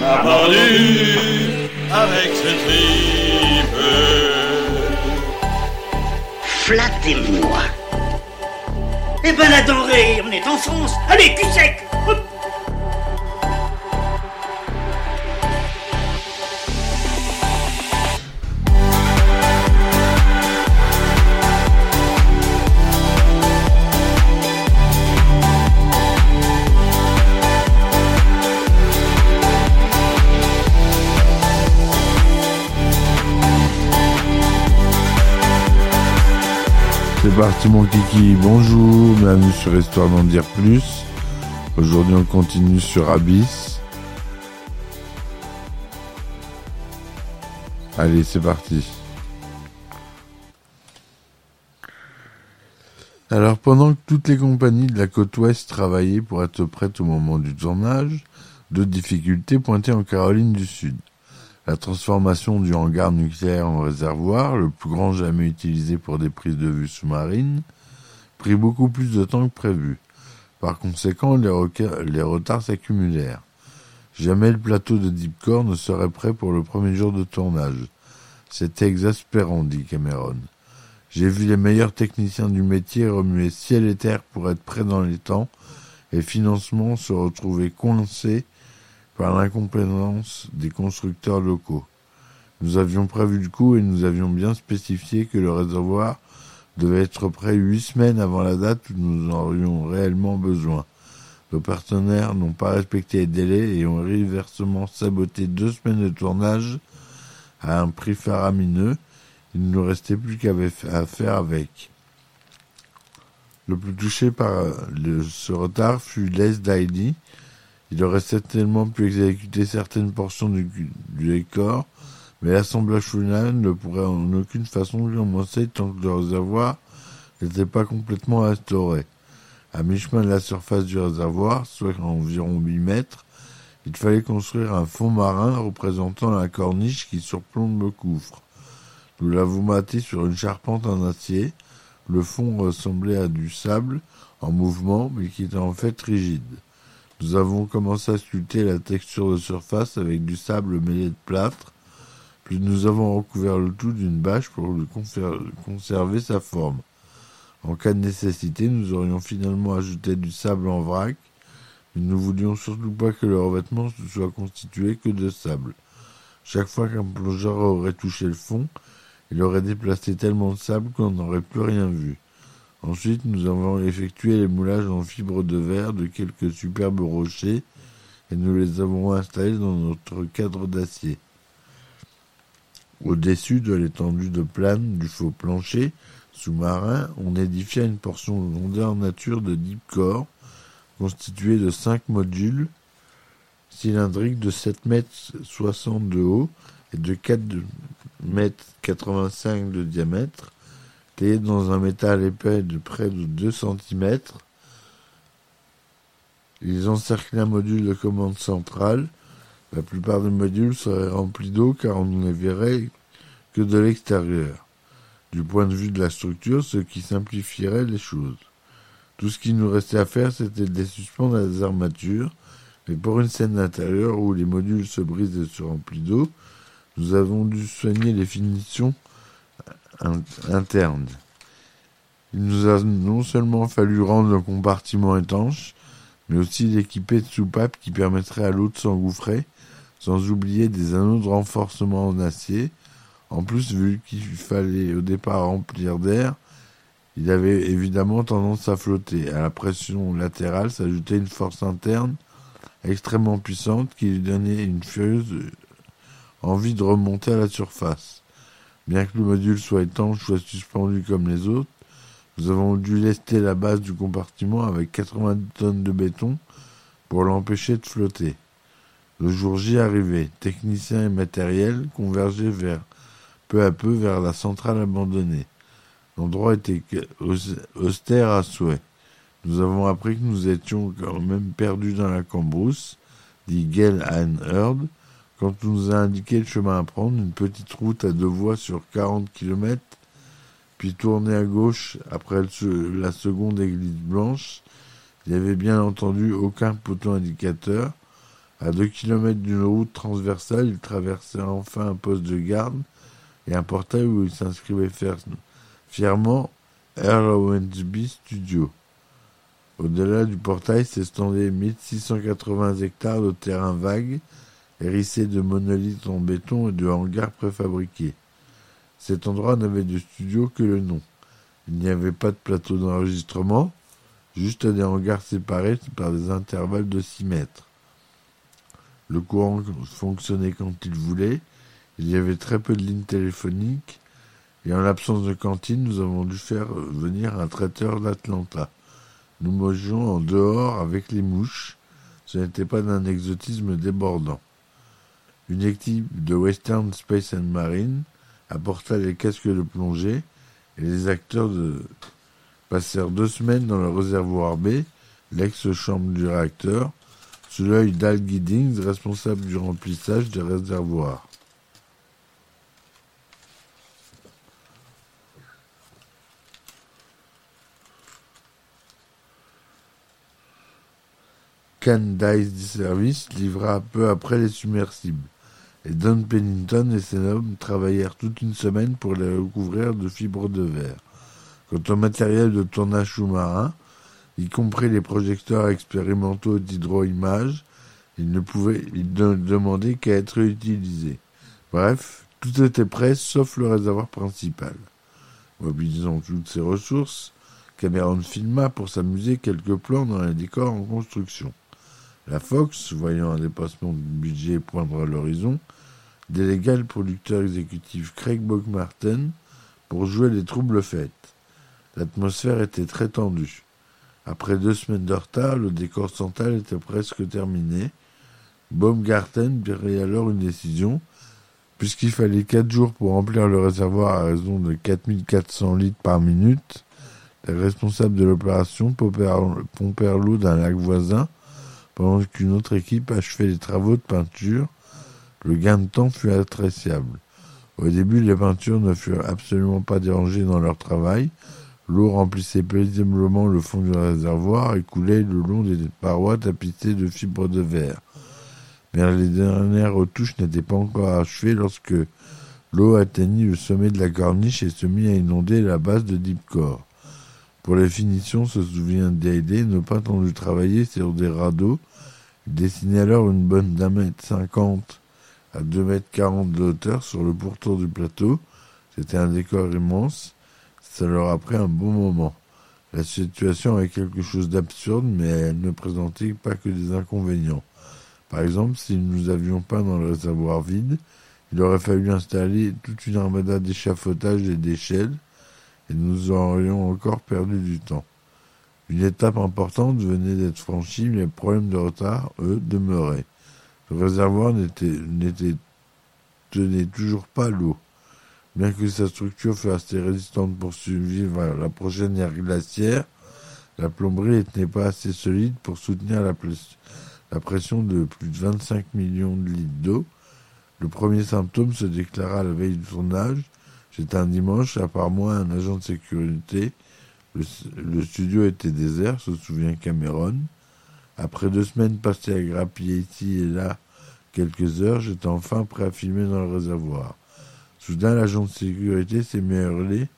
On a pendu avec ce tripe. Flattez-moi. Eh ben la denrée, on est en France. Allez, cul sec parti mon kiki, bonjour, bienvenue sur Histoire d'en dire plus. Aujourd'hui on continue sur Abyss. Allez, c'est parti. Alors pendant que toutes les compagnies de la côte ouest travaillaient pour être prêtes au moment du tournage, deux difficultés pointaient en Caroline du Sud. La transformation du hangar nucléaire en réservoir, le plus grand jamais utilisé pour des prises de vue sous-marines, prit beaucoup plus de temps que prévu. Par conséquent, les, retards s'accumulèrent. Jamais le plateau de Deepcore ne serait prêt pour le premier jour de tournage. C'était exaspérant, dit Cameron. J'ai vu les meilleurs techniciens du métier remuer ciel et terre pour être prêts dans les temps, et financement se retrouver coincés par l'incompétence des constructeurs locaux. Nous avions prévu le coup et nous avions bien spécifié que le réservoir devait être prêt huit semaines avant la date où nous en aurions réellement besoin. Nos partenaires n'ont pas respecté les délais et ont réversement saboté deux semaines de tournage à un prix faramineux. Il ne nous restait plus qu'à faire avec. Le plus touché par euh, ce retard fut Les Daily, il aurait certainement pu exécuter certaines portions du, décor, mais l'assemblage final ne pourrait en aucune façon commencer tant que le réservoir n'était pas complètement restauré. À mi-chemin de la surface du réservoir, soit environ 8 mètres, il fallait construire un fond marin représentant la corniche qui surplombe le gouffre. Nous l'avons maté sur une charpente en acier. Le fond ressemblait à du sable en mouvement, mais qui était en fait rigide. Nous avons commencé à sculpter la texture de surface avec du sable mêlé de plâtre, puis nous avons recouvert le tout d'une bâche pour lui conserver sa forme. En cas de nécessité, nous aurions finalement ajouté du sable en vrac, mais nous voulions surtout pas que le revêtement ne soit constitué que de sable. Chaque fois qu'un plongeur aurait touché le fond, il aurait déplacé tellement de sable qu'on n'aurait plus rien vu. Ensuite, nous avons effectué les moulages en fibre de verre de quelques superbes rochers et nous les avons installés dans notre cadre d'acier. Au-dessus de l'étendue de plane du faux plancher sous-marin, on édifia une portion grandeur nature de deep core constituée de cinq modules cylindriques de 7 mètres 60 de haut et de 4 mètres 85 de diamètre dans un métal épais de près de 2 cm. Ils encerclaient un module de commande centrale. La plupart des modules seraient remplis d'eau car on ne les verrait que de l'extérieur. Du point de vue de la structure, ce qui simplifierait les choses. Tout ce qui nous restait à faire, c'était de les suspendre à des armatures, mais pour une scène d'intérieur où les modules se brisent et se remplissent d'eau, nous avons dû soigner les finitions in- internes. Il nous a non seulement fallu rendre le compartiment étanche, mais aussi l'équiper de soupapes qui permettraient à l'eau de s'engouffrer, sans oublier des anneaux de renforcement en acier. En plus, vu qu'il fallait au départ remplir d'air, il avait évidemment tendance à flotter. À la pression latérale s'ajoutait une force interne extrêmement puissante qui lui donnait une furieuse envie de remonter à la surface. Bien que le module soit étanche, soit suspendu comme les autres, nous avons dû lester la base du compartiment avec 90 tonnes de béton pour l'empêcher de flotter. Le jour J arrivait, techniciens et matériel convergeaient peu à peu vers la centrale abandonnée. L'endroit était austère à souhait. Nous avons appris que nous étions quand même perdus dans la cambrousse, dit Gail Ann Heard, quand on nous a indiqué le chemin à prendre, une petite route à deux voies sur 40 kilomètres, puis tourner à gauche après la seconde église blanche. Il n'y avait bien entendu aucun poteau indicateur. À deux kilomètres d'une route transversale, il traversait enfin un poste de garde et un portail où il s'inscrivait fièrement Owensby Studio. Au-delà du portail s'estendaient 1680 hectares de terrain vague, hérissés de monolithes en béton et de hangars préfabriqués. Cet endroit n'avait de studio que le nom. Il n'y avait pas de plateau d'enregistrement, juste des hangars séparés par des intervalles de 6 mètres. Le courant fonctionnait quand il voulait, il y avait très peu de lignes téléphoniques, et en l'absence de cantine, nous avons dû faire venir un traiteur d'Atlanta. Nous mangeons en dehors avec les mouches. Ce n'était pas d'un exotisme débordant. Une équipe de Western Space and Marine apporta les casques de plongée et les acteurs passèrent deux semaines dans le réservoir B, l'ex-chambre du réacteur, sous l'œil d'Al Giddings, responsable du remplissage des réservoirs. Candice Service livra peu après les submersibles, et Don Pennington et ses hommes travaillèrent toute une semaine pour les recouvrir de fibres de verre. Quant au matériel de tournage sous-marin, y compris les projecteurs expérimentaux d'hydroimage, il ne pouvait demandait qu'à être utilisé. Bref, tout était prêt sauf le réservoir principal. Mobilisant toutes ses ressources, Cameron filma pour s'amuser quelques plans dans les décors en construction. La Fox, voyant un dépassement de budget poindre à l'horizon, délégua le producteur exécutif Craig Martin pour jouer les troubles fêtes. L'atmosphère était très tendue. Après deux semaines de retard, le décor central était presque terminé. Baumgarten prit alors une décision. Puisqu'il fallait quatre jours pour remplir le réservoir à raison de 4400 litres par minute, les responsables de l'opération pompèrent l'eau d'un lac voisin pendant qu'une autre équipe achevait les travaux de peinture. Le gain de temps fut appréciable. Au début, les peintures ne furent absolument pas dérangées dans leur travail. L'eau remplissait paisiblement le fond du réservoir et coulait le long des parois tapissées de fibres de verre. Mais les dernières retouches n'étaient pas encore achevées lorsque l'eau atteignit le sommet de la corniche et se mit à inonder la base de Deepcore. Pour les finitions, se souvient D.A.D., nos peintres ont dû travailler sur des radeaux il dessinait alors une bonne d'un mètre cinquante à deux mètres quarante de hauteur sur le pourtour du plateau. C'était un décor immense. Ça leur a pris un bon moment. La situation avait quelque chose d'absurde, mais elle ne présentait pas que des inconvénients. Par exemple, si nous avions pas dans le réservoir vide, il aurait fallu installer toute une armada d'échafaudage et d'échelles, et nous aurions encore perdu du temps. Une étape importante venait d'être franchie, mais les problèmes de retard, eux, demeuraient. Le réservoir n'était tenait toujours pas l'eau. Bien que sa structure fût assez résistante pour survivre à la prochaine ère glaciaire, la plomberie n'était pas assez solide pour soutenir la, pression de plus de 25 millions de litres d'eau. Le premier symptôme se déclara la veille du tournage. C'était un dimanche, à part moi, un agent de sécurité le, studio était désert, se souvient Cameron. Après deux semaines passées à grappiller ici et là quelques heures, j'étais enfin prêt à filmer dans le réservoir. Soudain, l'agent de sécurité s'est mis à hurler.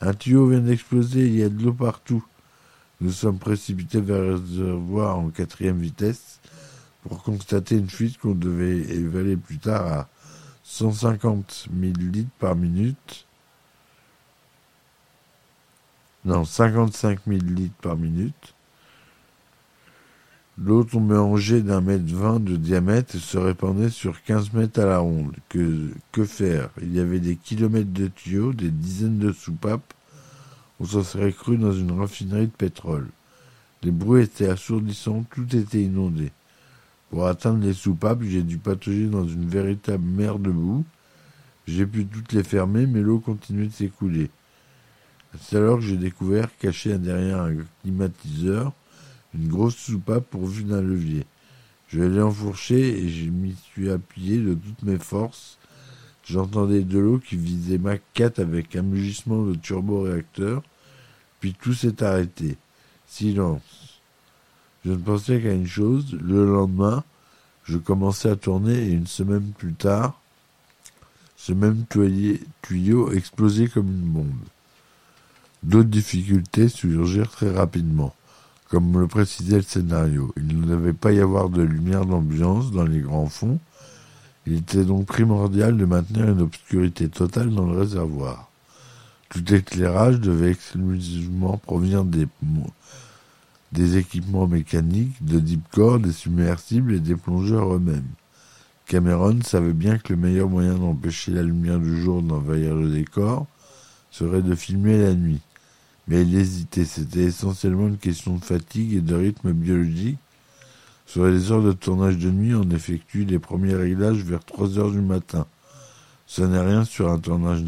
Un tuyau vient d'exploser, il y a de l'eau partout. Nous sommes précipités vers le réservoir en quatrième vitesse pour constater une fuite qu'on devait évaluer plus tard à 150 000 litres par minute non, 55 000 litres par minute. L'eau tombait en jet d'un mètre vingt de diamètre et se répandait sur 15 mètres à la ronde. Que, que faire? Il y avait des kilomètres de tuyaux, des dizaines de soupapes. On s'en serait cru dans une raffinerie de pétrole. Les bruits étaient assourdissants, tout était inondé. Pour atteindre les soupapes, j'ai dû patauger dans une véritable mer de boue. J'ai pu toutes les fermer, mais l'eau continuait de s'écouler. C'est alors que j'ai découvert, caché derrière un climatiseur, une grosse soupape pourvue d'un levier. Je l'ai enfourché et je m'y suis appuyé de toutes mes forces. J'entendais de l'eau qui visait Mach 4 avec un mugissement de turboréacteur. Puis tout s'est arrêté. Silence. Je ne pensais qu'à une chose. Le lendemain, je commençais à tourner et une semaine plus tard, ce même tuyau explosait comme une bombe. D'autres difficultés surgirent très rapidement. Comme le précisait le scénario, il ne devait pas y avoir de lumière d'ambiance dans les grands fonds. Il était donc primordial de maintenir une obscurité totale dans le réservoir. Tout éclairage devait exclusivement provenir des, des équipements mécaniques, de deep core, des submersibles et des plongeurs eux-mêmes. Cameron savait bien que le meilleur moyen d'empêcher la lumière du jour d'envahir le décor serait de filmer la nuit. Mais il hésitait, c'était essentiellement une question de fatigue et de rythme biologique. Sur les heures de tournage de nuit, on effectue les premiers réglages vers 3 heures du matin. Ce n'est rien sur un tournage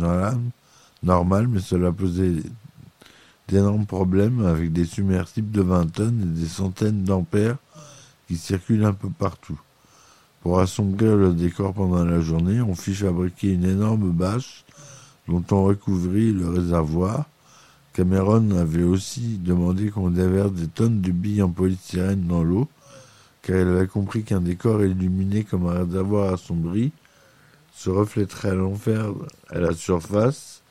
normal, mais cela posait d'énormes problèmes avec des submersibles de 20 tonnes et des centaines d'ampères qui circulent un peu partout. Pour assombrir le décor pendant la journée, on fit fabriquer une énorme bâche dont on recouvrit le réservoir Cameron avait aussi demandé qu'on déverse des tonnes de billes en polystyrène dans l'eau, car il avait compris qu'un décor illuminé comme un réservoir assombri se reflèterait à l'enfer à la surface,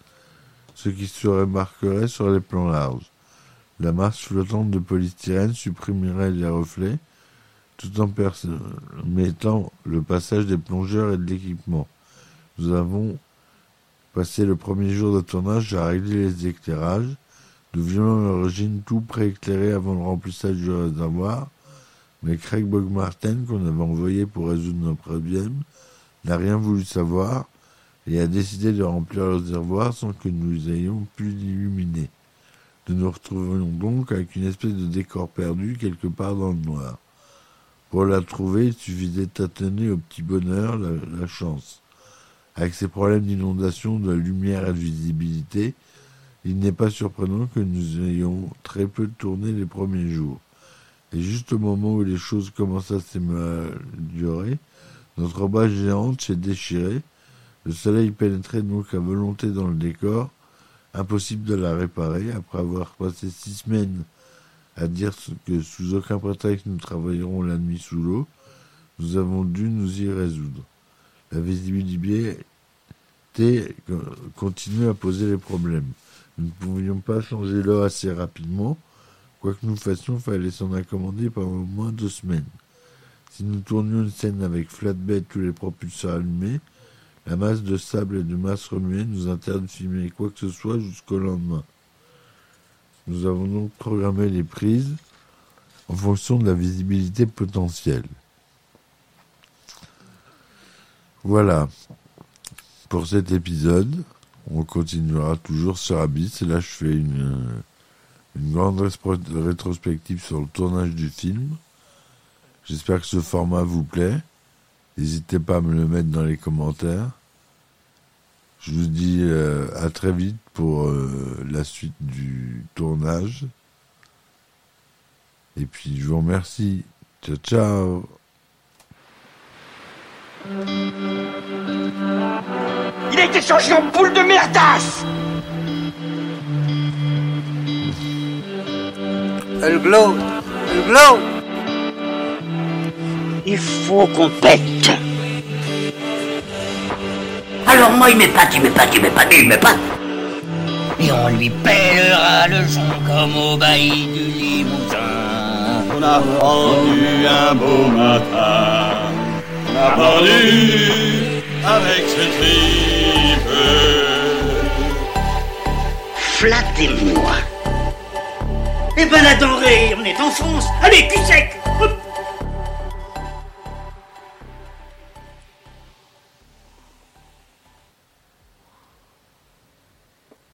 ce qui se remarquerait sur les plans larges. La masse flottante de polystyrène supprimerait les reflets, tout en permettant le passage des plongeurs et de l'équipement. Nous avons Passé le premier jour de tournage, j'ai réglé les éclairages. Nous venions l'origine tout prééclairé avant le remplissage du réservoir, mais Craig Bogmartin, qu'on avait envoyé pour résoudre nos problèmes, n'a rien voulu savoir et a décidé de remplir le réservoir sans que nous ayons pu l'illuminer. Nous nous retrouvions donc avec une espèce de décor perdu quelque part dans le noir. Pour la trouver, il suffisait de au petit bonheur la chance. Avec ces problèmes d'inondation, de lumière et de visibilité, il n'est pas surprenant que nous ayons très peu tourné les premiers jours. Et juste au moment où les choses commencent à s'améliorer, notre base géante s'est déchirée, le soleil pénétrait donc à volonté dans le décor, impossible de la réparer, après avoir passé six semaines à dire que sous aucun prétexte nous travaillerons la nuit sous l'eau, nous avons dû nous y résoudre. La visibilité continuait à poser les problèmes. Nous ne pouvions pas changer l'eau assez rapidement. Quoi que nous fassions, il fallait s'en accommoder pendant au moins deux semaines. Si nous tournions une scène avec flatbed tous les propulseurs allumés, la masse de sable et de masse remuée nous interdit de filmer quoi que ce soit jusqu'au lendemain. Nous avons donc programmé les prises en fonction de la visibilité potentielle. Voilà pour cet épisode. On continuera toujours sur Abyss. Là, je fais une grande rétrospective sur le tournage du film. J'espère que ce format vous plaît. N'hésitez pas à me le mettre dans les commentaires. Je vous dis euh, à très vite pour euh, la suite du tournage. Et puis je vous remercie. Ciao ciao Il a été changé en boule de merdasse Elle glow Elle glow Il faut qu'on pète Alors moi il m'épate, il m'épate, il m'épate, il m'épate. Et on lui pèlera le son comme au bailli du Limousin On a rendu un beau matin. On a pendu avec ce tripe. Flattez-moi Eh ben la denrée, on est en France Allez, cul sec